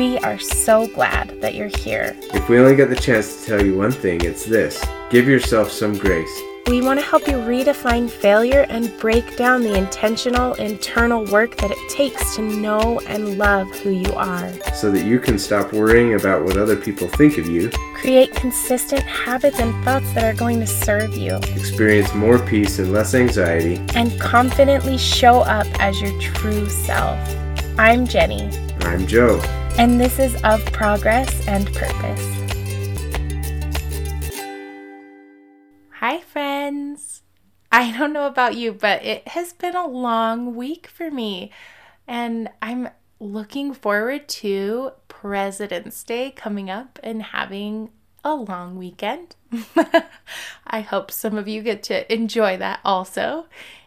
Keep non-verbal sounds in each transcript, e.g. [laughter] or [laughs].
We are so glad that you're here. If we only get the chance to tell you one thing, it's this give yourself some grace. We want to help you redefine failure and break down the intentional internal work that it takes to know and love who you are. So that you can stop worrying about what other people think of you, create consistent habits and thoughts that are going to serve you, experience more peace and less anxiety, and confidently show up as your true self. I'm Jenny. I'm Joe. And this is Of Progress and Purpose. Hi, friends. I don't know about you, but it has been a long week for me. And I'm looking forward to President's Day coming up and having a long weekend. [laughs] I hope some of you get to enjoy that also.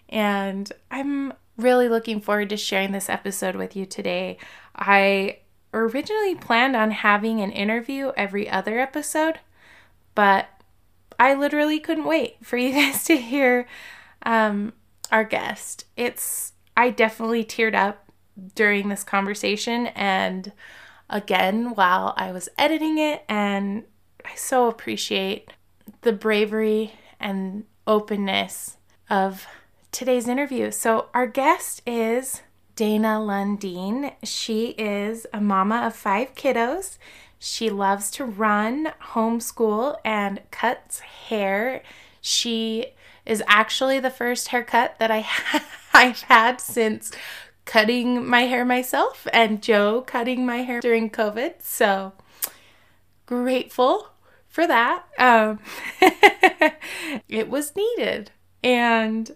And I'm really looking forward to sharing this episode with you today. I originally planned on having an interview every other episode, but I literally couldn't wait for you [laughs] guys to hear um, our guest. It's, I definitely teared up during this conversation and again while I was editing it, and I so appreciate the bravery and openness of today's interview. So, our guest is Dana Lundeen. She is a mama of five kiddos. She loves to run, homeschool, and cuts hair. She is actually the first haircut that I [laughs] I've had since cutting my hair myself and Joe cutting my hair during COVID. So grateful for that. Um, [laughs] it was needed. And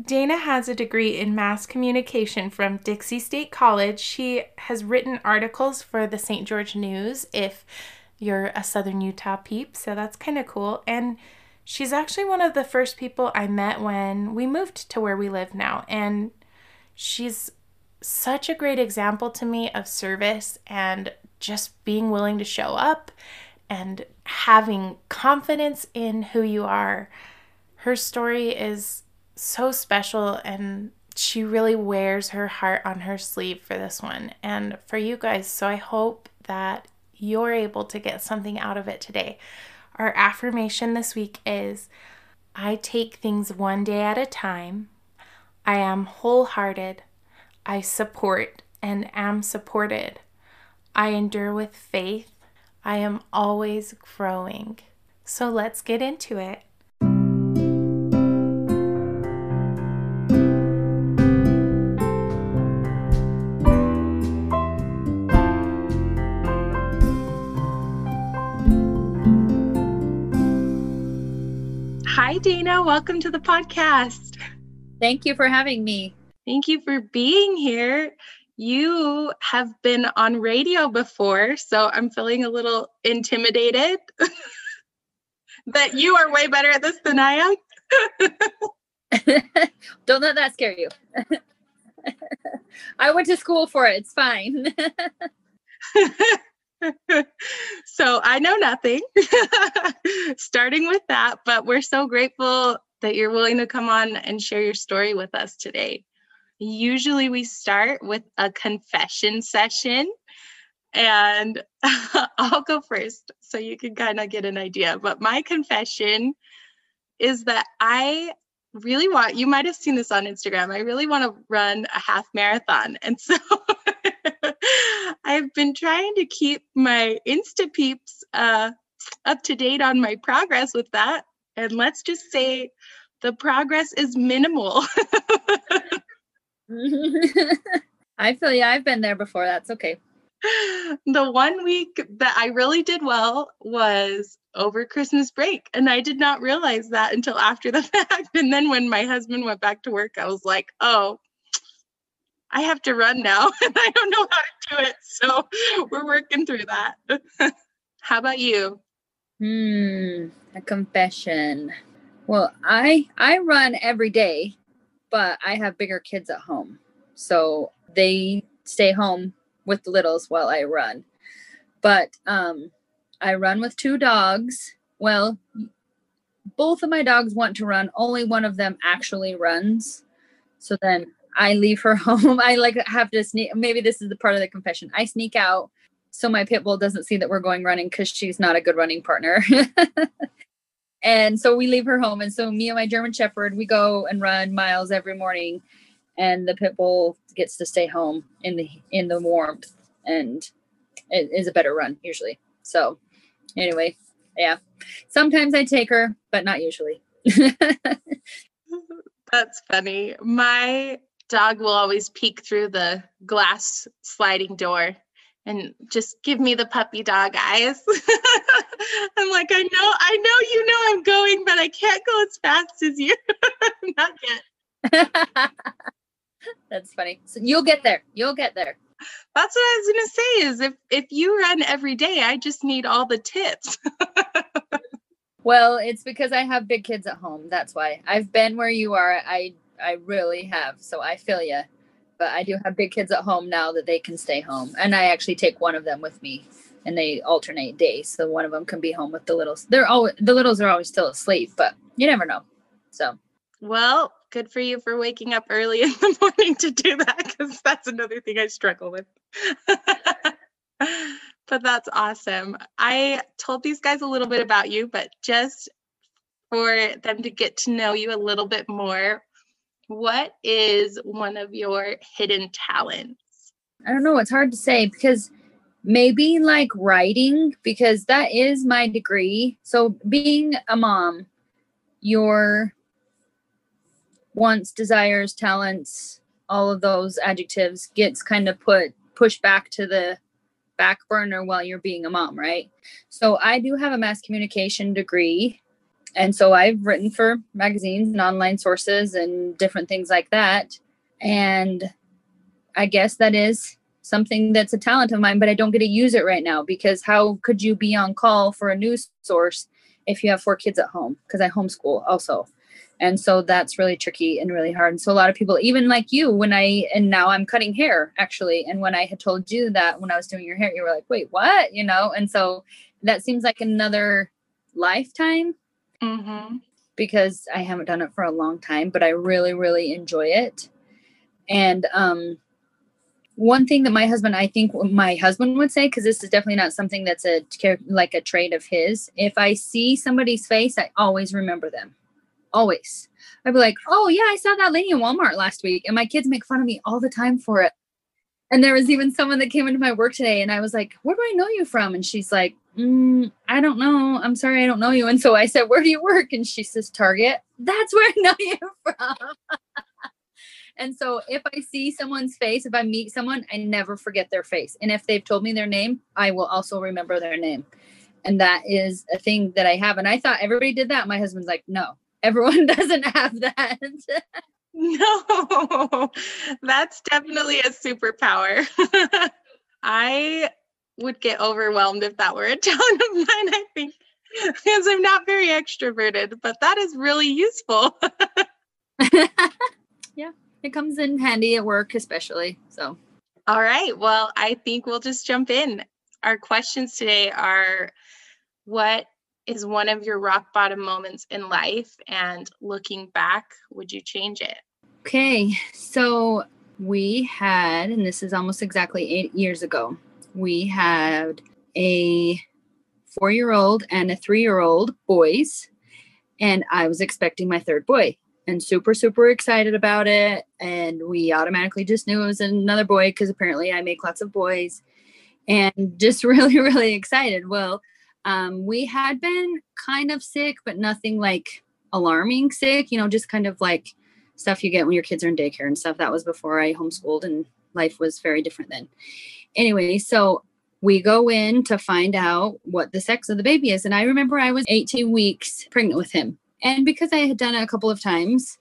Dana has a degree in mass communication from Dixie State College. She has written articles for the St. George News if you're a Southern Utah peep, so that's kind of cool. And she's actually one of the first people I met when we moved to where we live now. And she's such a great example to me of service and just being willing to show up and having confidence in who you are. Her story is so special and she really wears her heart on her sleeve for this one and for you guys. So I hope that you're able to get something out of it today. Our affirmation this week is I take things one day at a time. I am wholehearted. I support and am supported. I endure with faith. I am always growing. So let's get into it. Hi, Dana. Welcome to the podcast. Thank you for having me. Thank you for being here. You have been on radio before, so I'm feeling a little intimidated [laughs] that you are way better at this than I am. [laughs] Don't let that scare you. [laughs] I went to school for it. It's fine. [laughs] so I know nothing, [laughs] starting with that, but we're so grateful that you're willing to come on and share your story with us today. Usually we start with a confession session, and [laughs] I'll go first so you can kind of get an idea. But my confession is that I really want, you might have seen this on Instagram, I really want to run a half marathon. And so [laughs] I've been trying to keep my Insta peeps uh, up to date on my progress with that. And let's just say the progress is minimal. [laughs] I feel yeah, I've been there before. That's okay. [laughs] The one week that I really did well was over Christmas break. And I did not realize that until after the fact. And then when my husband went back to work, I was like, oh, I have to run now [laughs] and I don't know how to do it. So we're working through that. [laughs] how about you? Hmm, a confession. Well, I I run every day, but I have bigger kids at home. So they stay home with the littles while I run. But um I run with two dogs. Well, both of my dogs want to run. Only one of them actually runs. So then I leave her [laughs] home. I like have to sneak. Maybe this is the part of the confession. I sneak out so my pit bull doesn't see that we're going running because she's not a good running partner. [laughs] and so we leave her home. And so me and my German Shepherd, we go and run miles every morning, and the pit bull gets to stay home in the in the warmth, and it is a better run usually. So anyway, yeah, sometimes I take her, but not usually. [laughs] That's funny. My dog will always peek through the glass sliding door and just give me the puppy dog eyes. [laughs] I'm like, I know, I know you know I'm going, but I can't go as fast as you. [laughs] Not yet. [laughs] That's funny. So you'll get there. You'll get there. That's what I was gonna say. Is if if you run every day, I just need all the tips. well, it's because I have big kids at home. That's why I've been where you are. I I really have. So I feel you but I do have big kids at home now that they can stay home. And I actually take one of them with me and they alternate days. So one of them can be home with the littles. They're all the littles are always still asleep, but you never know. So well, good for you for waking up early in the [laughs] morning to do that because that's another thing I struggle with. [laughs] but that's awesome. I told these guys a little bit about you, but just for them to get to know you a little bit more, what is one of your hidden talents? I don't know. It's hard to say because maybe like writing, because that is my degree. So being a mom, your wants, desires, talents, all of those adjectives gets kind of put pushed back to the back burner while you're being a mom, right? So I do have a mass communication degree and so I've written for magazines and online sources and different things like that. And I guess that is something that's a talent of mine, but I don't get to use it right now because how could you be on call for a news source if you have four kids at home? Because I homeschool also. And so that's really tricky and really hard. And so a lot of people, even like you, when I, and now I'm cutting hair actually. And when I had told you that when I was doing your hair, you were like, wait, what? You know? And so that seems like another lifetime mm-hmm. because I haven't done it for a long time, but I really, really enjoy it. And um, one thing that my husband, I think my husband would say, because this is definitely not something that's a like a trait of his. If I see somebody's face, I always remember them. Always. I'd be like, oh yeah, I saw that lady in Walmart last week, and my kids make fun of me all the time for it. And there was even someone that came into my work today, and I was like, where do I know you from? And she's like, mm, I don't know. I'm sorry, I don't know you. And so I said, Where do you work? And she says, Target. [laughs] That's where I know you from. [laughs] and so if I see someone's face, if I meet someone, I never forget their face. And if they've told me their name, I will also remember their name. And that is a thing that I have. And I thought everybody did that. My husband's like, No, everyone [laughs] doesn't have that. [laughs] no, that's definitely a superpower. [laughs] I would get overwhelmed if that were a [laughs] talent of mine, I think, because I'm not very extroverted, but that is really useful. yeah, it comes in handy at work, especially. So, all right. Well, I think we'll just jump in. Our questions today are what is one of your rock bottom moments in life? And looking back, would you change it? Okay. So, we had, and this is almost exactly eight years ago, we had a four year old and a three year old boys. And I was expecting my third boy and super, super excited about it. And we automatically just knew it was another boy because apparently I make lots of boys and just [laughs] really, really excited. Well, um, we had been kind of sick, but nothing like alarming sick, you know, just kind of like stuff you get when your kids are in daycare and stuff. That was before I homeschooled and life was very different then anyway, so we go in to find out what the sex of the baby is. And I remember I was 18 weeks pregnant with him. And because I had done it a couple of times,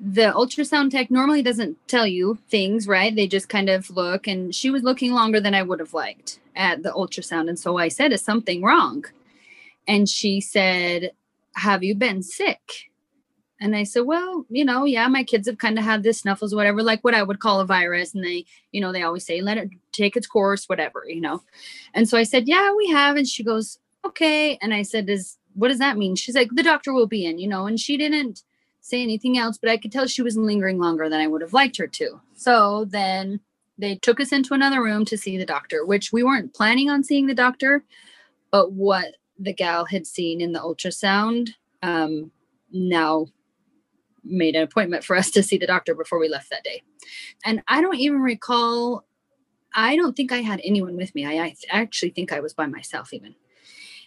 the ultrasound tech normally doesn't tell you things, right? They just kind of look. And she was looking longer than I would have liked at the ultrasound. And so I said, Is something wrong? And she said, Have you been sick? And I said, well, you know, yeah, my kids have kind of had this snuffles, whatever, like what I would call a virus. And they, you know, they always say, let it take its course, whatever, you know. And so I said, yeah, we have. And she goes, okay. And I said, does what does that mean? She's like, the doctor will be in, you know. And she didn't say anything else, but I could tell she was lingering longer than I would have liked her to. So then they took us into another room to see the doctor, which we weren't planning on seeing the doctor, but what the gal had seen in the ultrasound um, now made an appointment for us to see the doctor before we left that day. And I don't even recall, I don't think I had anyone with me. I, I actually think I was by myself even.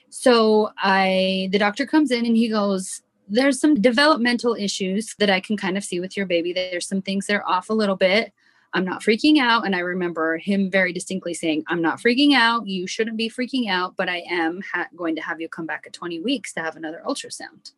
So I the doctor comes in and he goes, There's some developmental issues that I can kind of see with your baby. There's some things that are off a little bit. I'm not freaking out. And I remember him very distinctly saying, I'm not freaking out. You shouldn't be freaking out, but I am ha- going to have you come back at 20 weeks to have another ultrasound.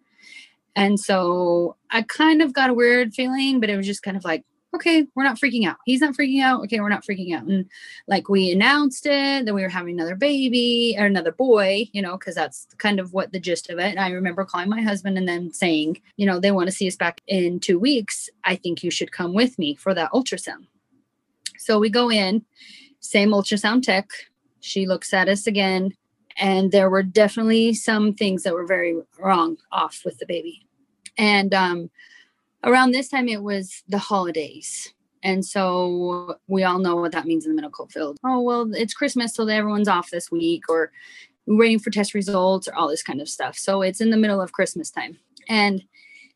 And so I kind of got a weird feeling, but it was just kind of like, okay, we're not freaking out. He's not freaking out. Okay, we're not freaking out. And like we announced it that we were having another baby or another boy, you know, because that's kind of what the gist of it. And I remember calling my husband and then saying, you know, they want to see us back in two weeks. I think you should come with me for that ultrasound. So we go in, same ultrasound tech. She looks at us again. And there were definitely some things that were very wrong off with the baby. And um, around this time, it was the holidays. And so we all know what that means in the medical field. Oh, well, it's Christmas, so everyone's off this week, or waiting for test results, or all this kind of stuff. So it's in the middle of Christmas time. And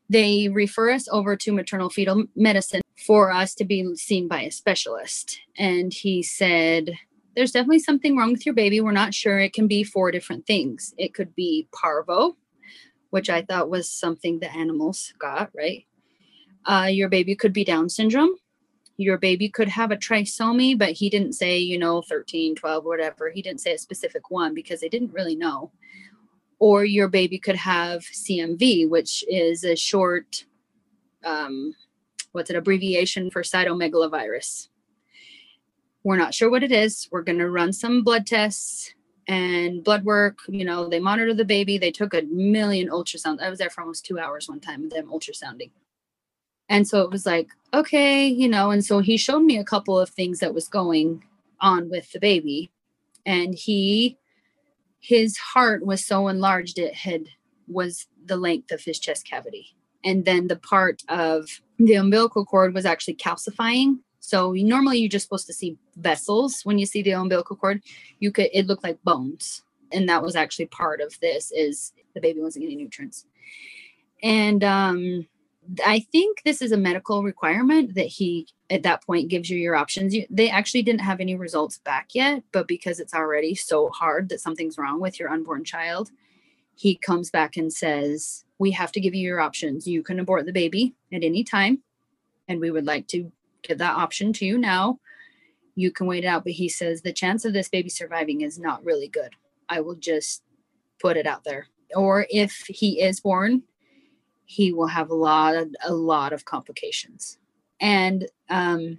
they refer us over to maternal fetal medicine for us to be seen by a specialist. And he said, There's definitely something wrong with your baby. We're not sure. It can be four different things. It could be parvo, which I thought was something the animals got, right? Uh, your baby could be Down syndrome. Your baby could have a trisomy, but he didn't say, you know, 13, 12, whatever. He didn't say a specific one because they didn't really know. Or your baby could have CMV, which is a short um, what's an abbreviation for cytomegalovirus. We're not sure what it is. We're going to run some blood tests and blood work. You know, they monitor the baby. They took a million ultrasounds. I was there for almost two hours one time with them ultrasounding. And so it was like, okay, you know, and so he showed me a couple of things that was going on with the baby. And he, his heart was so enlarged, it had, was the length of his chest cavity. And then the part of the umbilical cord was actually calcifying. So normally you're just supposed to see vessels when you see the umbilical cord. You could it looked like bones, and that was actually part of this. Is the baby wasn't getting nutrients, and um, I think this is a medical requirement that he at that point gives you your options. You, they actually didn't have any results back yet, but because it's already so hard that something's wrong with your unborn child, he comes back and says, We have to give you your options. You can abort the baby at any time, and we would like to give that option to you now. You can wait it out. But he says, The chance of this baby surviving is not really good. I will just put it out there. Or if he is born, he will have a lot of, a lot of complications. And um,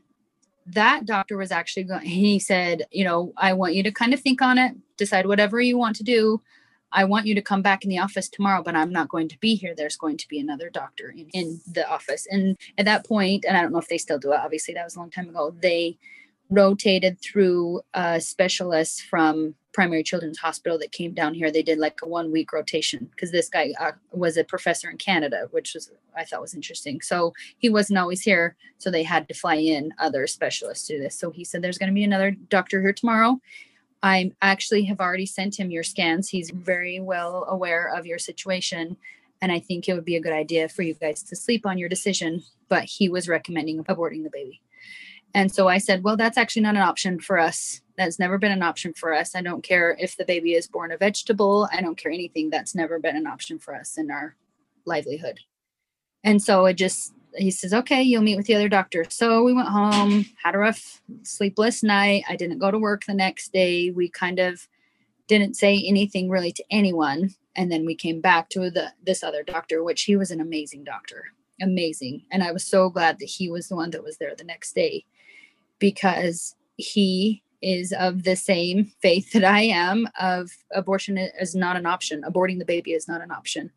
that doctor was actually going, he said, you know, I want you to kind of think on it, decide whatever you want to do. I want you to come back in the office tomorrow, but I'm not going to be here. There's going to be another doctor in, in the office. And at that point, and I don't know if they still do it, obviously, that was a long time ago, they rotated through specialists from primary children's hospital that came down here they did like a one week rotation because this guy uh, was a professor in canada which was i thought was interesting so he wasn't always here so they had to fly in other specialists to this so he said there's going to be another doctor here tomorrow I actually have already sent him your scans. He's very well aware of your situation. And I think it would be a good idea for you guys to sleep on your decision. But he was recommending aborting the baby. And so I said, well, that's actually not an option for us. That's never been an option for us. I don't care if the baby is born a vegetable. I don't care anything. That's never been an option for us in our livelihood. And so it just he says, okay, you'll meet with the other doctor. So we went home, had a rough, sleepless night. I didn't go to work the next day. We kind of didn't say anything really to anyone. And then we came back to the this other doctor, which he was an amazing doctor, amazing. And I was so glad that he was the one that was there the next day because he is of the same faith that I am of abortion is not an option. Aborting the baby is not an option.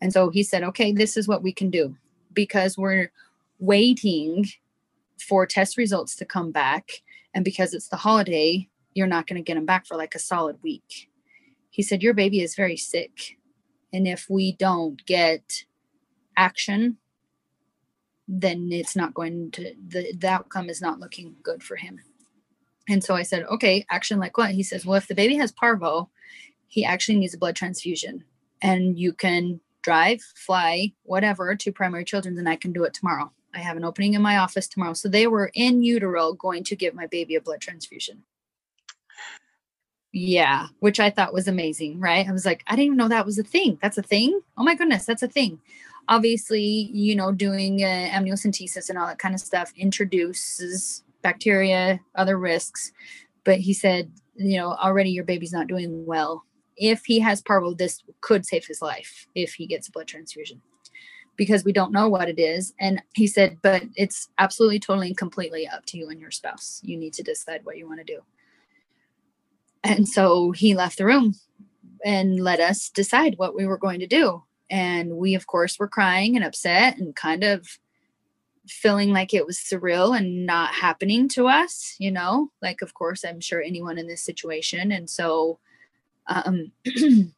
And so he said, okay, this is what we can do because we're waiting for test results to come back. And because it's the holiday, you're not going to get them back for like a solid week. He said, Your baby is very sick. And if we don't get action, then it's not going to, the, the outcome is not looking good for him. And so I said, okay, action like what? He says, well, if the baby has parvo, he actually needs a blood transfusion. And you can drive, fly, whatever to primary children's, and I can do it tomorrow. I have an opening in my office tomorrow. So they were in utero going to give my baby a blood transfusion. Yeah, which I thought was amazing, right? I was like, I didn't even know that was a thing. That's a thing. Oh my goodness, that's a thing. Obviously, you know, doing uh, amniocentesis and all that kind of stuff introduces bacteria, other risks. But he said, you know, already your baby's not doing well. If he has parvo, this could save his life if he gets a blood transfusion because we don't know what it is. And he said, but it's absolutely, totally, and completely up to you and your spouse. You need to decide what you want to do. And so he left the room and let us decide what we were going to do. And we, of course, were crying and upset and kind of feeling like it was surreal and not happening to us, you know, like, of course, I'm sure anyone in this situation. And so um, [clears throat]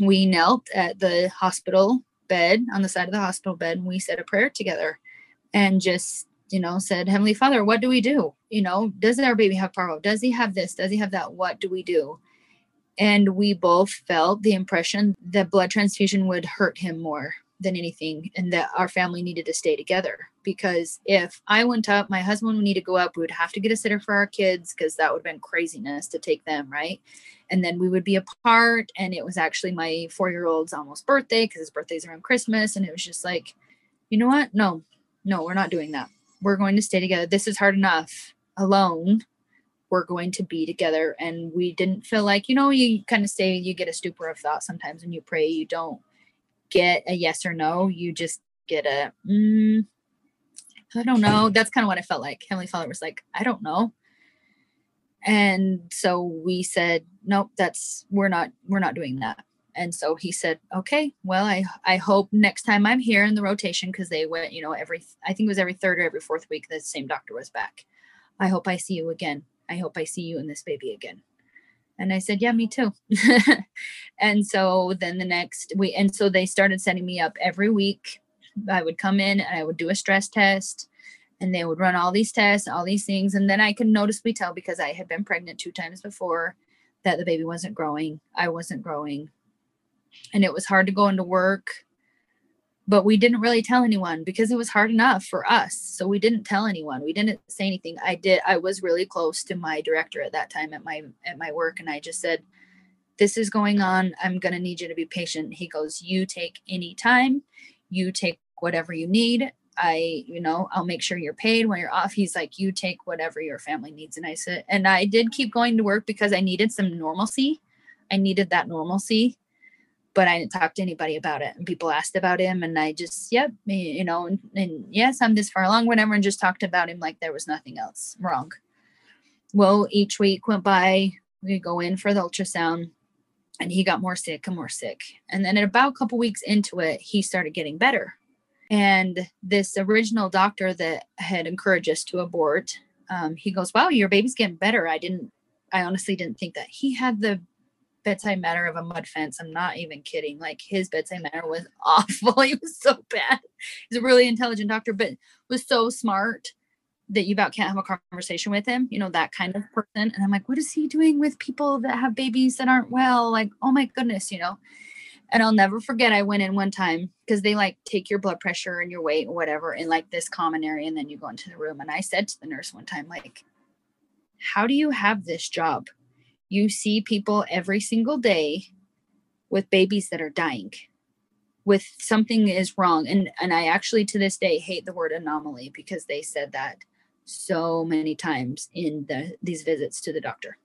we knelt at the hospital bed, on the side of the hospital bed, and we said a prayer together and just, you know, said, Heavenly Father, what do we do? You know, does our baby have parvo? Does he have this? Does he have that? What do we do? And we both felt the impression that blood transfusion would hurt him more than anything and that our family needed to stay together. Because if i went up my husband would need to go up. We would have to get a sitter for our kids because that would have been craziness to take them right? And then we would be apart and it was actually my four year old's almost birthday because his birthday's around christmas and it was just like you know what? No no we're not doing that. We're going to stay together. This is hard enough. Alone we're going to be together. And we didn't feel like you know you kind of say you get a stupor of thought sometimes when you pray. You don't get a yes or no. You just get a, mm, I don't know. That's kind of what I felt like. Heavenly Father was like, I don't know. And so we said, nope, that's, we're not, we're not doing that. And so he said, okay, well, I, I hope next time I'm here in the rotation, because they went, you know, every, I think it was every third or every fourth week, the same doctor was back. I hope I see you again. I hope I see you and this baby again. And I said, Yeah, me too. [laughs] and so then the next week, and so they started setting me up every week. I would come in and I would do a stress test and they would run all these tests, all these things. And then I could noticeably tell because I had been pregnant two times before that the baby wasn't growing. I wasn't growing. And it was hard to go into work but we didn't really tell anyone because it was hard enough for us so we didn't tell anyone. We didn't say anything. I did i was really close to my director at that time at my at my work and i just said this is going on. I'm going to need you to be patient. He goes you take any time. You take whatever you need. I you know i'll make sure you're paid when you're off. He's like you take whatever your family needs. And i said and i did keep going to work because i needed some normalcy. I needed that normalcy but I didn't talk to anybody about it. And people asked about him, and I just, yep, you know, and, and yes, I'm this far along, whatever, and just talked about him like there was nothing else wrong. Well, each week went by, we go in for the ultrasound, and he got more sick and more sick. And then, at about a couple weeks into it, he started getting better. And this original doctor that had encouraged us to abort, um, he goes, "Wow, your baby's getting better." I didn't, I honestly didn't think that he had the bedside manner of a mud fence. I'm not even kidding. Like his bedside manner was [laughs] awful. he was so bad. He's a really intelligent doctor, but was so smart that you about can't have a conversation with him, you know, that kind of person. And I'm like, what is he doing with people that have babies that aren't well? Like, oh my goodness, you know. And I'll never forget, I went in one time because they like take your blood pressure and your weight or whatever in like this common area. And then you go into the room. And I said to the nurse one time, like, how do you have this job? You see people every single day with babies that are dying with something is wrong. And and i actually to this day hate the word anomaly because they said that so many times in the these visits to the doctor.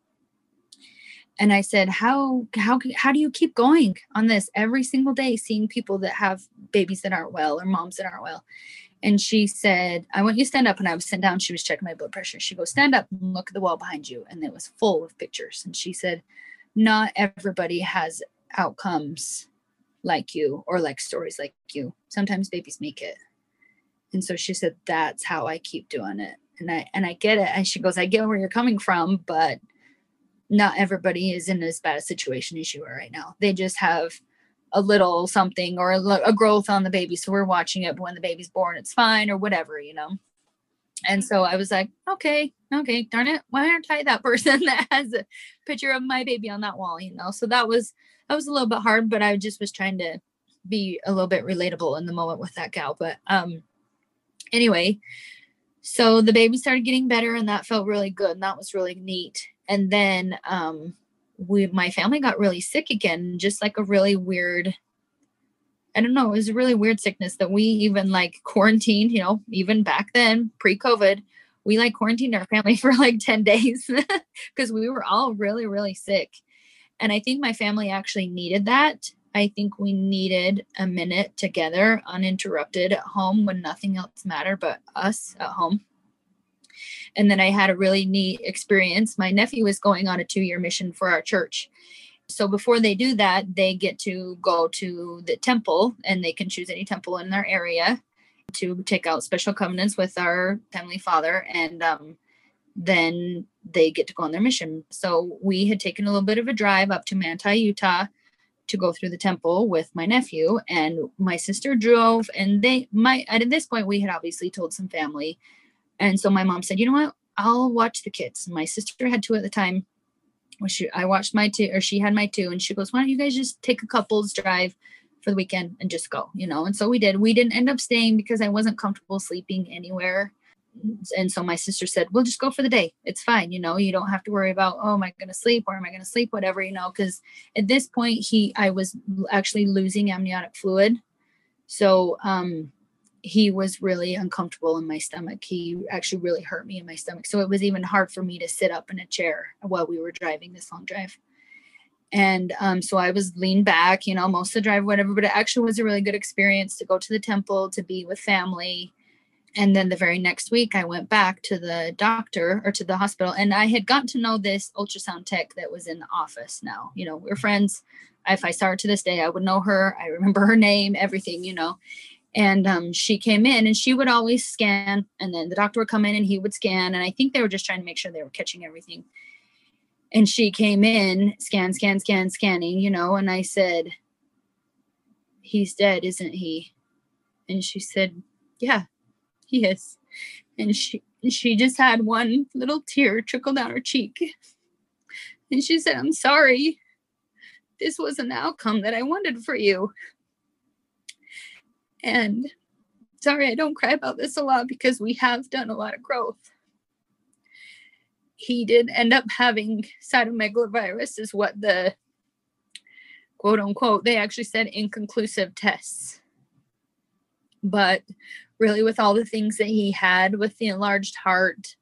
And i said how how how do you keep going on this every single day seeing people that have babies that aren't well or moms that aren't well and she said, I want you to stand up. And I was sitting down. She was checking my blood pressure. She goes, Stand up and look at the wall behind you. And it was full of pictures. And she said, Not everybody has outcomes like you or like stories like you. Sometimes babies make it. And so she said, That's how I keep doing it. And I and I get it. And she goes, I get where you're coming from, but not everybody is in as bad a situation as you are right now. They just have a little something or a, a growth on the baby. So we're watching it, but when the baby's born, it's fine or whatever, you know. And so I was like, okay, okay, darn it, why aren't I that [laughs] person that has a picture of my baby on that wall? You know, so that was that was a little bit hard, but I just was trying to be a little bit relatable in the moment with that gal. But um anyway, so the baby started getting better and that felt really good and that was really neat. And then um we my family got really sick again, just like a really weird I don't know, it was a really weird sickness that we even like quarantined, you know, even back then, pre-COVID, we like quarantined our family [laughs] for like 10 days [laughs] because we were all really, really sick. And I think my family actually needed that. I think we needed a minute together, uninterrupted at home when nothing else mattered but us at home. And then I had a really neat experience. My nephew was going on a two year mission for our church. So before they do that, they get to go to the temple and they can choose any temple in their area to take out special covenants with our Heavenly Father. And um, then they get to go on their mission. So we had taken a little bit of a drive up to Manti, Utah to go through the temple with my nephew and my sister drove and they my at this point we had obviously told some family and so my mom said you know what i'll watch the kids my sister had two at the time Well, she, I watched my two, or she had my two, and she goes, "Why don't you guys just take a couple's drive for the weekend and just go?" You know. And so we did. We didn't end up staying because I wasn't comfortable sleeping anywhere. And so my sister said, "We'll just go for the day. It's fine. You know, you don't have to worry about, oh, am I going to sleep or am I going to sleep, whatever. You know, because at this point, he, I was actually losing amniotic fluid, so um, he was really uncomfortable in my stomach. He actually really hurt me in my stomach. So it was even hard for me to sit up in a chair while we were driving this long drive. And um, so I was leaned back, you know, most of the drive, whatever, but it actually was a really good experience to go to the temple, to be with family. And then the very next week, I went back to the doctor or to the hospital, and I had gotten to know this ultrasound tech that was in the office now. You know, we're friends. If I saw her to this day, I would know her. I remember her name, everything, you know and um, she came in and she would always scan and then the doctor would come in and he would scan and i think they were just trying to make sure they were catching everything. And she came in scan scan scan scanning you know and i said he's dead isn't he? And she said yeah he is. And she she just had one little tear trickle down her cheek. And she said i'm sorry. This was an outcome that i wanted for you and sorry, I don't cry about this a lot because we have done a lot of growth. He did end up having cytomegalovirus, is what the quote unquote, they actually said inconclusive tests. But really, with all the things that he had with the enlarged heart,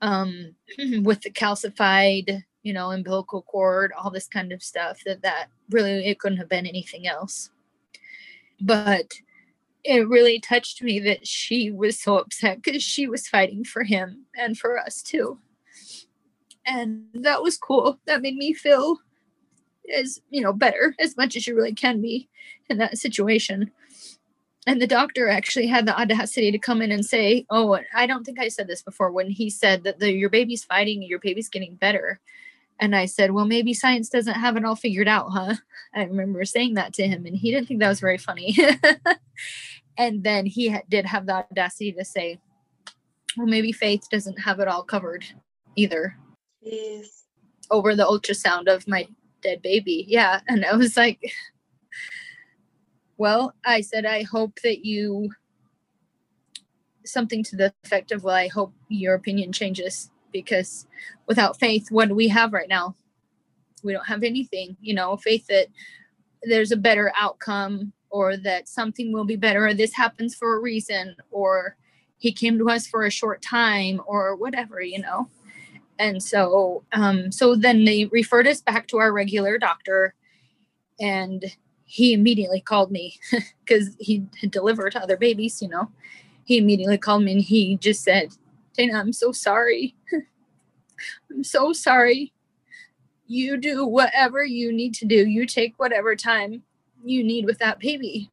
um, [clears throat] with the calcified, you know, umbilical cord, all this kind of stuff, that that really it couldn't have been anything else. But it really touched me that she was so upset because she was fighting for him and for us too. And that was cool. That made me feel as, you know, better as much as you really can be in that situation. And the doctor actually had the audacity to come in and say, Oh, I don't think I said this before when he said that the, your baby's fighting, your baby's getting better. And I said, Well, maybe science doesn't have it all figured out, huh? [laughs] I remember saying that to him, and he didn't think that was very funny. [laughs] and then he did have the audacity to say well maybe faith doesn't have it all covered either Yes. over the ultrasound of my dead baby yeah [laughs] and i was like well i said i hope that you something to the effect of well i hope your opinion changes because without faith what do we have right now? We don't have anything you know faith that there's a better outcome or that something will be better or this happens for a reason or he came to us for a short time or whatever you know? And so um so then they referred us back to our regular doctor and he immediately called me [laughs] because he had delivered other babies you know? He immediately called me and he just said dana i'm so sorry [laughs] i'm so sorry you do whatever you need to do you take whatever time you need with that baby.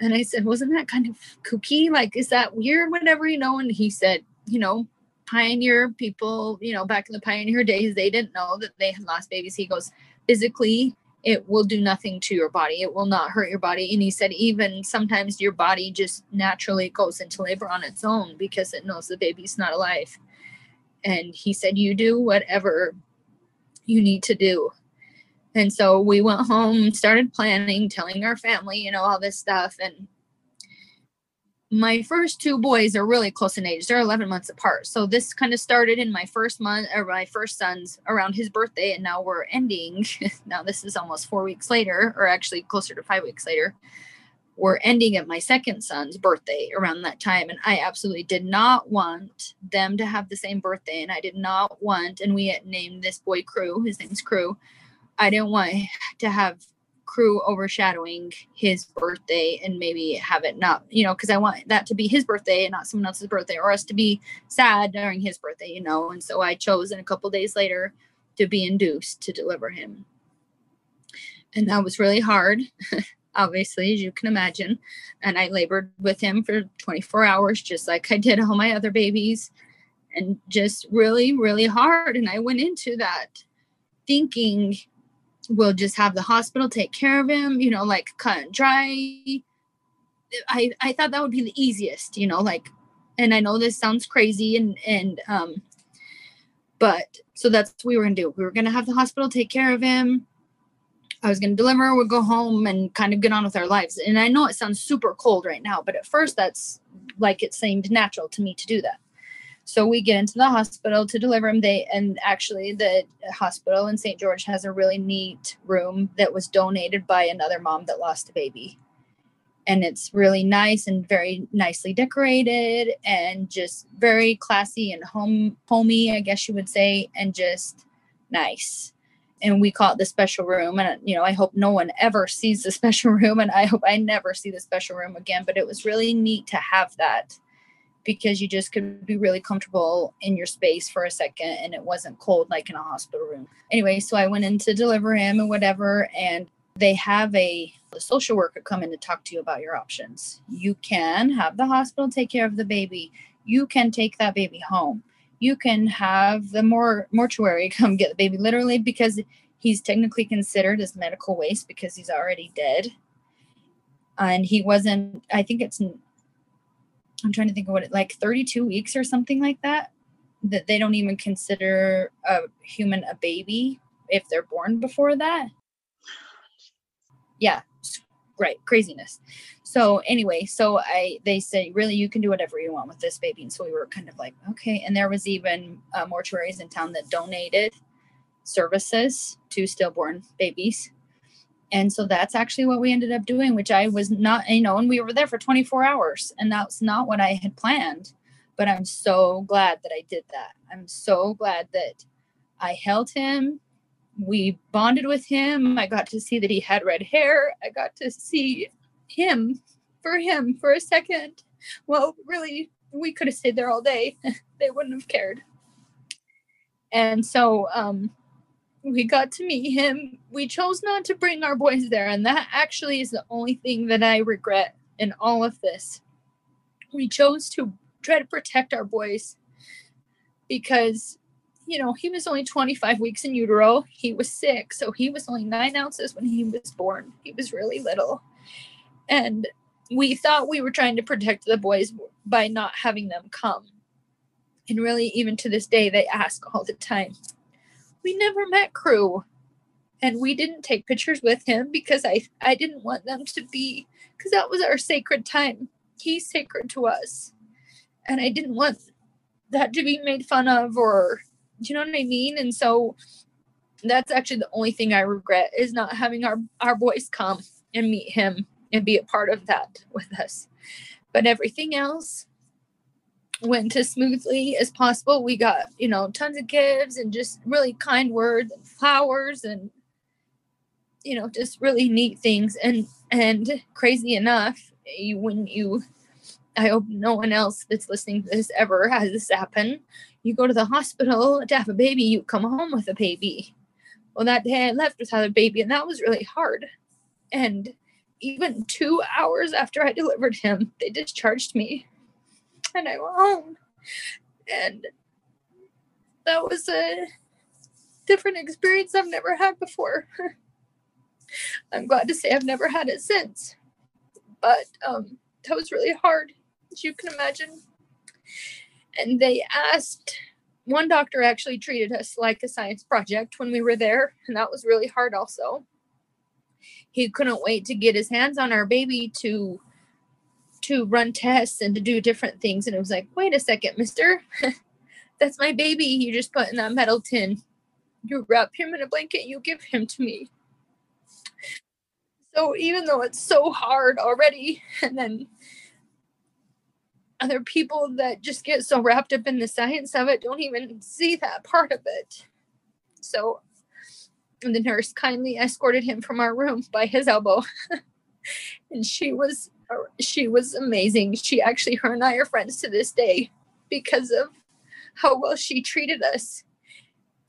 And I said, Wasn't that kind of kooky? Like, is that weird? Whatever, you know. And he said, You know, pioneer people, you know, back in the pioneer days, they didn't know that they had lost babies. He goes, Physically, it will do nothing to your body. It will not hurt your body. And he said, even sometimes your body just naturally goes into labor on its own because it knows the baby's not alive. And he said, you do whatever you need to do. And so we went home, started planning, telling our family, you know, all this stuff. And my first two boys are really close in age. They're 11 months apart. So this kind of started in my first month or my first son's around his birthday. And now we're ending. [laughs] now this is almost four weeks later, or actually closer to five weeks later. We're ending at my second son's birthday around that time. And I absolutely did not want them to have the same birthday. And I did not want, and we had named this boy Crew, his name's Crew. I didn't want to have crew overshadowing his birthday and maybe have it not, you know, because I want that to be his birthday and not someone else's birthday or us to be sad during his birthday, you know. And so I chose in a couple days later to be induced to deliver him. And that was really hard, [laughs] obviously, as you can imagine. And I labored with him for 24 hours, just like I did all my other babies, and just really, really hard. And I went into that thinking we'll just have the hospital take care of him, you know, like cut and dry. I I thought that would be the easiest, you know, like and I know this sounds crazy and and um but so that's what we were gonna do. We were gonna have the hospital take care of him. I was gonna deliver, we'd go home and kind of get on with our lives. And I know it sounds super cold right now, but at first that's like it seemed natural to me to do that. So we get into the hospital to deliver him. They and actually the hospital in St. George has a really neat room that was donated by another mom that lost a baby. And it's really nice and very nicely decorated and just very classy and home homey, I guess you would say, and just nice. And we call it the special room. And you know, I hope no one ever sees the [laughs] special room, and I hope I never see the special room again. But it was really neat to have that because you just could be really comfortable in your space for a second and it wasn't cold like in a hospital room. Anyway, so I went in to deliver him and whatever, and they have a social worker come in to talk to you about your options. You can have the hospital take care of the baby. You can take that baby home. You can have the more mortuary [laughs] come get the baby literally because he's technically considered as medical waste because he's already dead. And he wasn't, I think it's I'm trying to think of what it like 32 weeks or something like that that they don't even consider a human a baby if they're born before that. Yeah, right, craziness. So anyway, so I they say really you can do whatever you want with this baby, and so we were kind of like okay. And there was even uh, mortuaries in town that donated services to stillborn babies and so that's actually what we ended up doing which i was not you know and we were there for 24 hours and that's not what i had planned. But i'm so glad that i did that. I'm so glad that i held him. We bonded with him. I got to see that he had red hair. I got to see him for him for a second. Well really we could have stayed there all day. [laughs] They wouldn't have cared. And so um we got to meet him. We chose not to bring our boys there, and that actually is the only thing that I regret in all of this. We chose to try to protect our boys because, you know, he was only 25 weeks in utero. He was sick, so he was only nine ounces when he was born. He was really little. And we thought we were trying to protect the boys by not having them come. And really, even to this day, they ask all the time, we never met crew. And we didn't take pictures with him because i i didn't want them to be because that was our sacred time. He's sacred to us. And i didn't want that to be made fun of or do you know what i mean? And so that's actually the only thing i regret is not having our our boys come and meet him and be a part of that with us. But everything else went as smoothly as possible. We got, you know, tons of gifts and just really kind words and flowers and you know, just really neat things. And and crazy enough, you when you I hope no one else that's listening to this ever has this happen. You go to the hospital to have a baby, you come home with a baby. Well, that day I left without a baby, and that was really hard. And even two hours after I delivered him, they discharged me and I went home. And that was a different experience I've never had before. [laughs] I'm glad to say I've never had it since. But um, that was really hard, as you can imagine. And they asked, one doctor actually treated us like a science project when we were there, and that was really hard also. He couldn't wait to get his hands on our baby to to run tests and to do different things. And it was like, wait a second, mister. [laughs] That's my baby you just put in that metal tin. You wrap him in a blanket, you give him to me. So even though it's so hard already, [laughs] and then other people that just get so wrapped up in the science of it don't even see that part of it. So and the nurse kindly escorted him from our room by his elbow. [laughs] and she was she was amazing. She actually her and I are friends to this day because of how well she treated us.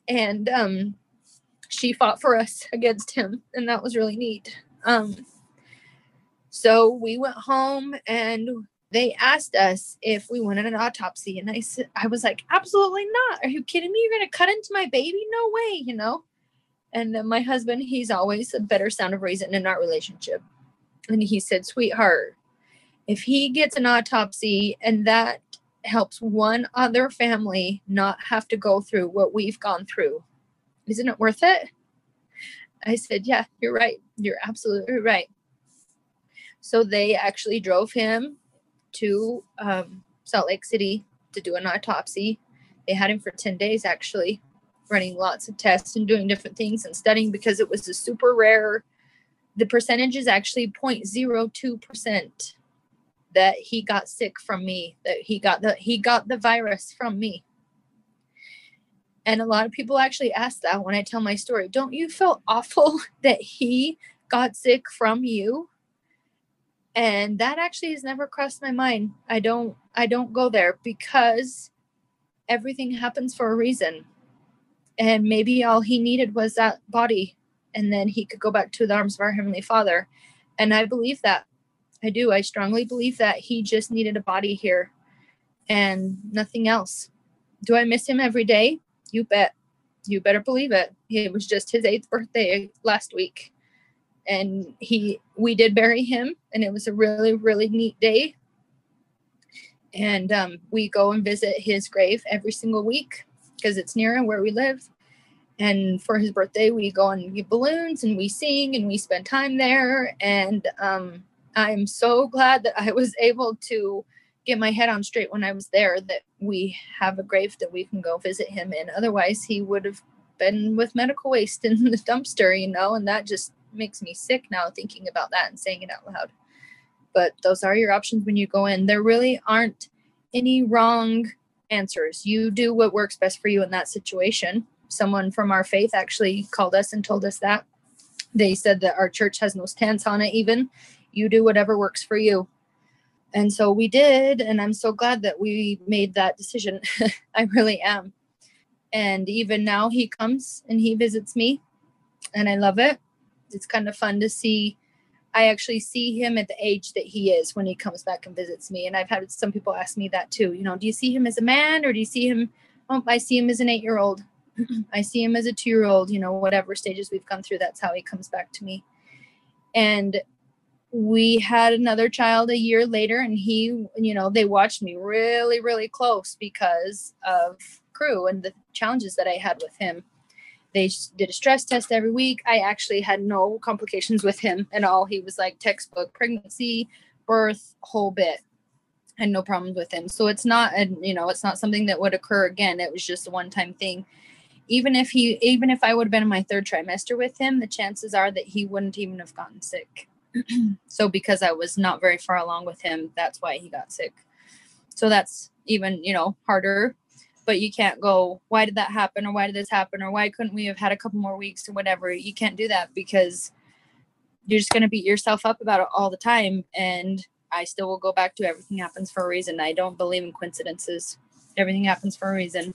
And um she fought for us against him and that was really neat. Um, so we went home and they asked us if we wanted an autopsy. And I said, I was like, absolutely not. Are you kidding me? You're going to cut into my baby? No way, you know? And then my husband, he's always a better sound of reason in our relationship. And he said, sweetheart, if he gets an autopsy and that helps one other family not have to go through what we've gone through, isn't it worth it? I said, Yeah, you're right. You're absolutely right. So they actually drove him to um, Salt Lake City to do an autopsy. They had him for 10 days actually, running lots of tests and doing different things and studying because it was a super rare. The percentage is actually 0.02% that he got sick from me, that he got the he got the virus from me. And a lot of people actually ask that when I tell my story. Don't you feel [laughs] awful that he got sick from you? And that actually has never crossed my mind. I don't I don't go there because everything happens for a reason. And maybe all he needed was that body and then he could go back to the arms of our heavenly Father. And I believe that. I do. I strongly believe that he just needed a body here and nothing else. Do I miss him every day? You bet. You better believe it. It was just his eighth birthday last week. And he we did bury him and it was a really, really neat day. And um, we go and visit his grave every single week because it's near where we live. And for his birthday, we go and get balloons and we sing and we spend time there. And um, I'm so glad that I was able to get my head on straight when I was there that we have a grave that we can go visit him in. Otherwise, he would have been with medical waste in the dumpster, you know, and that just makes me sick now thinking about that and saying it out loud. But those are your options when you go in. There really aren't any wrong answers. You do what works best for you in that situation. Someone from our faith actually called us and told us that. They said that our church has no stance on it, even. You do whatever works for you. And so we did and i'm so glad that we made that decision. [laughs] I really am. And even now he comes and he visits me and i love it. It's kind of fun to see i actually see him at the age that he is when he comes back and visits me and i've had some people ask me that too you know do you see him as a man or do you see him oh i see him as an eight year old [clears throat] i see him as a two year old you know whatever stages we've gone through that's how he comes back to me. And we had another child a year later and he you know they watched me really really close because of crew and the challenges that i had with him. They did a stress test every week. I actually had no complications with him at all. He was like textbook pregnancy birth whole bit. And no problems with him. So it's not a you know it's not something that would occur again. It was just a one time thing. Even if he even if i would have been in my third trimester with him the chances are that he wouldn't even have gotten sick [clears throat] so because I was not very far along with him, that's why he got sick. So that's even, you know, harder. But you can't go, why did that happen? Or why did this happen? Or why couldn't we have had a couple more weeks or whatever? You can't do that because you're just going to beat yourself up about it all the time. And I still will go back to everything happens for a reason. I don't believe in coincidences. Everything happens for a reason.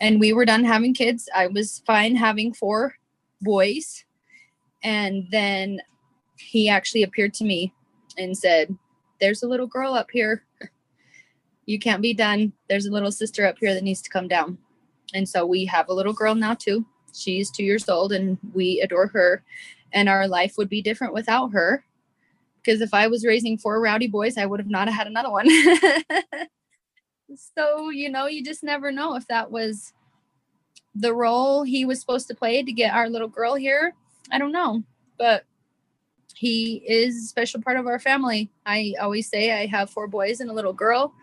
And we were done having kids. I was fine having four boys. And then he actually appeared to me and said, There's a little girl up here. You can't be done. There's a little sister up here that needs to come down. And so we have a little girl now too. She's two years old and we adore her. And our life would be different without her. Because if I was raising four rowdy boys, I would have not had another one. [laughs] so, you know, you just never know if that was the role he was supposed to play to get our little girl here. I don't know. But he is a special part of our family. I always say I have four boys and a little girl,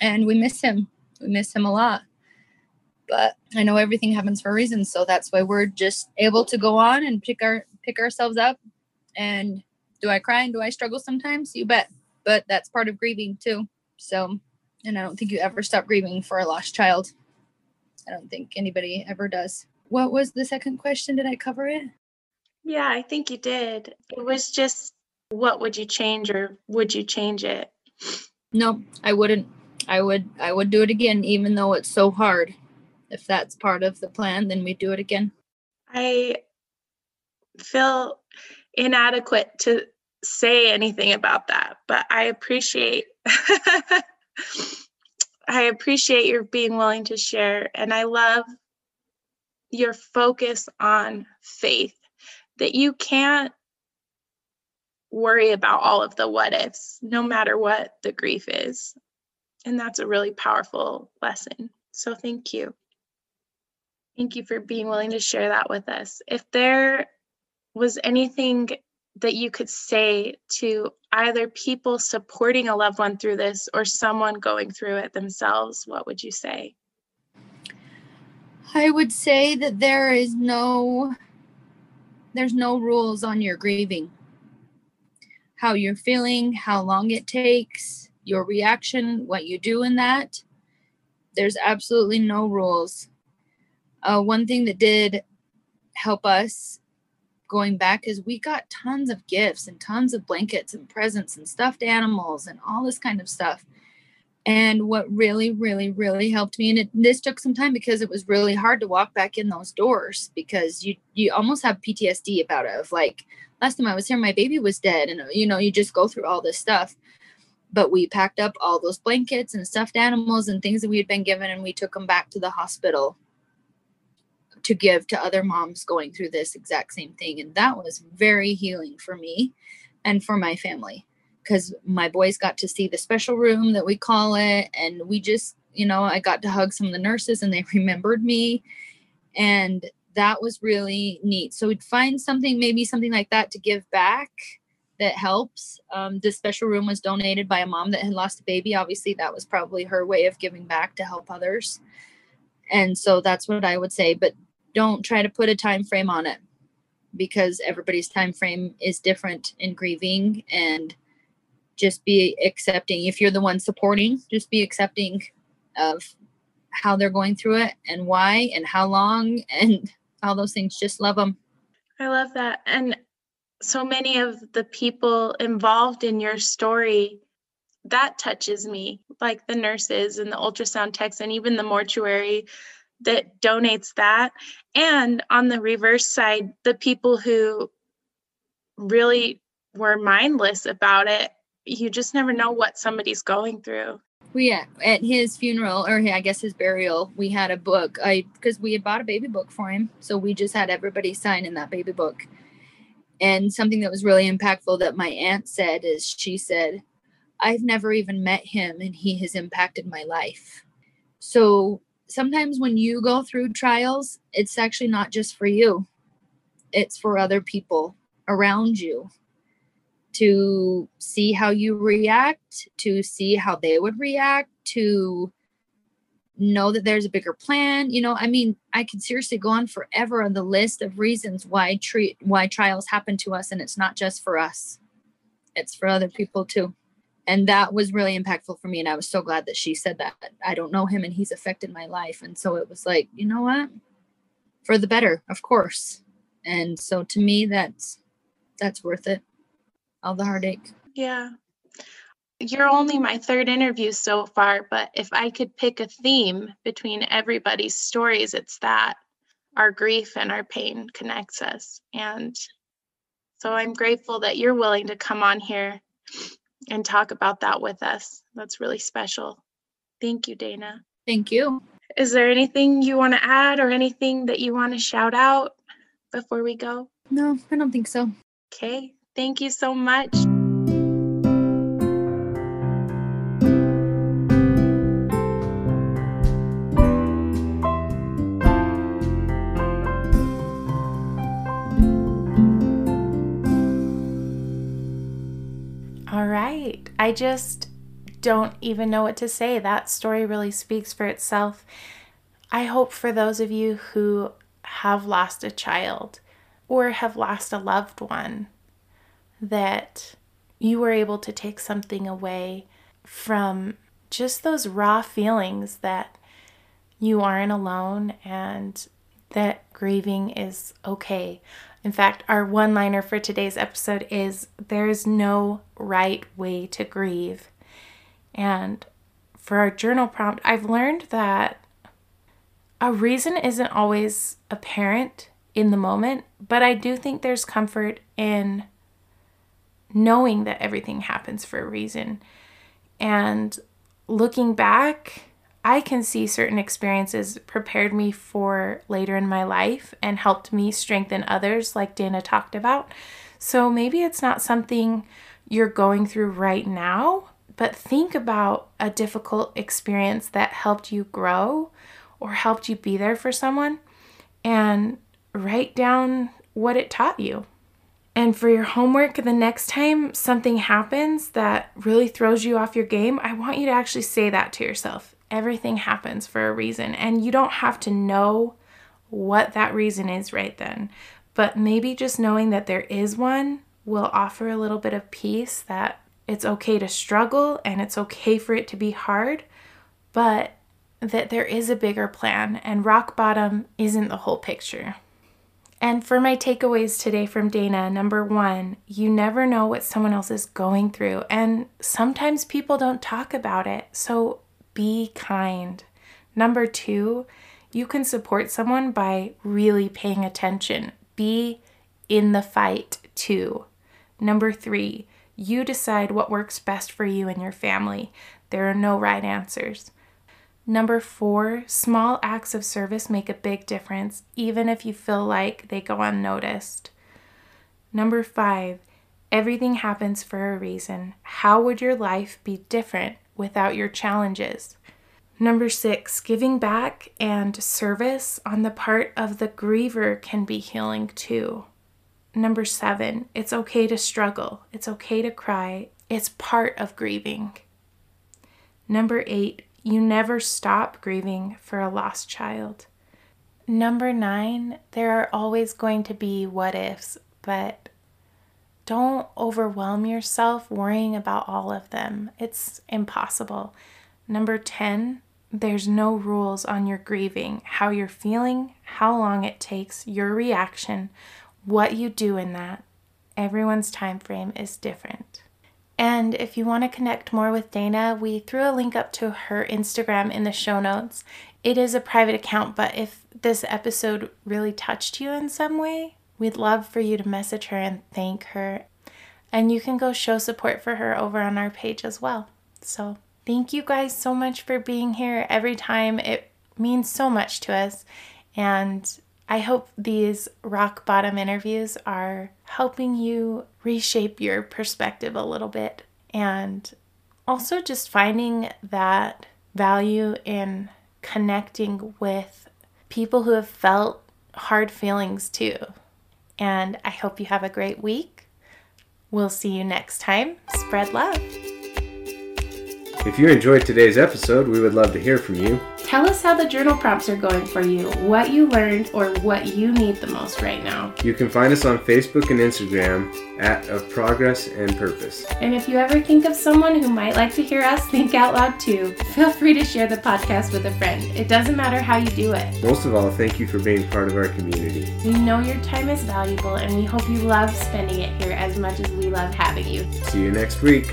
and we miss him. We miss him a lot. But I know everything happens for a reason, so that's why we're just able to go on and pick our pick ourselves up. And do I cry and do I struggle sometimes? You bet. But that's part of grieving too. So, and I don't think you ever stop grieving for a lost child. I don't think anybody ever does. What was the second question? Did I cover it? Yeah, I think you did. It was just what would you change or would you change it? No, I wouldn't. I would I would do it again even though it's so hard. If that's part of the plan, then we do it again. I feel inadequate to say anything about that, but I appreciate [laughs] I appreciate your being willing to share and I love your focus on faith that you can't worry about all of the what ifs, no matter what the grief is. And that's a really powerful lesson. So thank you. Thank you for being willing to share that with us. If there was anything that you could say to either people supporting a loved one through this or someone going through it themselves, what would you say? I would say that there is no there's no rules on your grieving. How you're feeling, how long it takes, your reaction, what you do in that. There's absolutely no rules. Uh, one thing that did help us going back is we got tons of gifts and tons of blankets and presents and stuffed animals and all this kind of stuff. And what really, really, really helped me, and it, this took some time because it was really hard to walk back in those doors because you you almost have PTSD about it. Of like last time I was here, my baby was dead, and you know you just go through all this stuff. But we packed up all those blankets and stuffed animals and things that we had been given, and we took them back to the hospital to give to other moms going through this exact same thing, and that was very healing for me and for my family because my boys got to see the special room that we call it and we just you know i got to hug some of the nurses and they [laughs] remembered me. And that was really neat. So we'd find something maybe something like that to give back that helps. Um, this special room was donated by a mom that had lost a baby. Obviously that was probably her way of giving back to help others. And so that's what i would say but don't try to put a time frame on it because everybody's time frame is different in grieving and just be accepting if you're the one supporting just be accepting of how they're going through it and why and how long [laughs] and all those things. Just love them i love that. And so many of the people involved in your story that touches me like the nurses and the ultrasound techs and even the mortuary that donates that. And on the reverse side the people who really were mindless about it you just never know what somebody's going through. We yeah, at his funeral or I guess his burial, we had a book. I because we had bought a baby book for him, so we just had everybody sign in that baby book. And something that was really impactful that my aunt said is she said, "I've never even met him, and he has impacted my life." So sometimes when you go through trials, it's actually not just for you; it's for other people around you to see how you react, to see how they would react, to know that there's a bigger plan. You know, I mean, I could seriously go on forever on the list of reasons why treat why trials happen to us and it's not just for us. It's for other people too. And that was really impactful for me and I was so glad that she said that. I don't know him and he's affected my life and so it was like, you know what? For the better, of course. And so to me that's that's worth it all the heartache. Yeah. You're only my third interview so far, but if I could pick a theme between everybody's stories, it's that our grief and our pain connects us. And so I'm grateful that you're willing to come on here and talk about that with us. That's really special. Thank you, Dana. Thank you. Is there anything you want to add or anything that you want to shout out before we go? No, I don't think so. Okay. Thank you so much. All right. I just don't even know what to say. That story really speaks for itself. I hope for those of you who have lost a child or have lost a loved one that you were able to take something away from just those raw feelings that you aren't alone and that grieving is okay. In fact, our one liner for today's episode is There's no right way to grieve. And for our journal prompt, I've learned that a reason isn't always apparent in the moment, but I do think there's comfort in knowing that everything happens for a reason. And looking back, I can see certain experiences prepared me for later in my life and helped me strengthen others, like Dana talked about. So maybe it's not something you're going through right now, but think about a difficult experience that helped you grow or helped you be there for someone and write down what it taught you. And for your homework, the next time something happens that really throws you off your game, I want you to actually say that to yourself. Everything happens for a reason, and you don't have to know what that reason is right then. But maybe just knowing that there is one will offer a little bit of peace that it's okay to struggle and it's okay for it to be hard, but that there is a bigger plan and rock bottom isn't the whole picture. And for my takeaways today from Dana, number one, you never know what someone else is going through. And sometimes people don't talk about it. So be kind. Number two, you can support someone by really paying attention. Be in the fight too. Number three, you decide what works best for you and your family. There are no right answers. Number four, small acts of service make a big difference, even if you feel like they go unnoticed. Number five, everything happens for a reason. How would your life be different without your challenges? Number six, giving back and service on the part of the griever can be healing too. Number seven, it's okay to struggle. It's okay to cry. It's part of grieving. Number eight, you never stop grieving for a lost child. Number nine, there are always going to be what ifs, but don't overwhelm yourself worrying about all of them. It's impossible. Number 10, there's no rules on your grieving, how you're feeling, how long it takes, your reaction, what you do in that. Everyone's time frame is different. And if you want to connect more with Dana, we threw a link up to her Instagram in the show notes. It is a private account, but if this episode really touched you in some way, we'd love for you to message her and thank her. And you can go show support for her over on our page as well. So, thank you guys so much for being here every time. It means so much to us. And I hope these rock bottom interviews are helping you reshape your perspective a little bit and also just finding that value in connecting with people who have felt hard feelings too. And I hope you have a great week. We'll see you next time. Spread love. If you enjoyed today's episode, we would love to hear from you. Tell us how the journal prompts are going for you, what you learned, or what you need the most right now. You can find us on Facebook and Instagram at Of Progress and Purpose. And if you ever think of someone who might like to hear us think out loud too, feel free to share the podcast with a friend. It doesn't matter how you do it. Most of all, thank you for being part of our community. We know your time is valuable and we hope you love spending it here as much as we love having you. See you next week.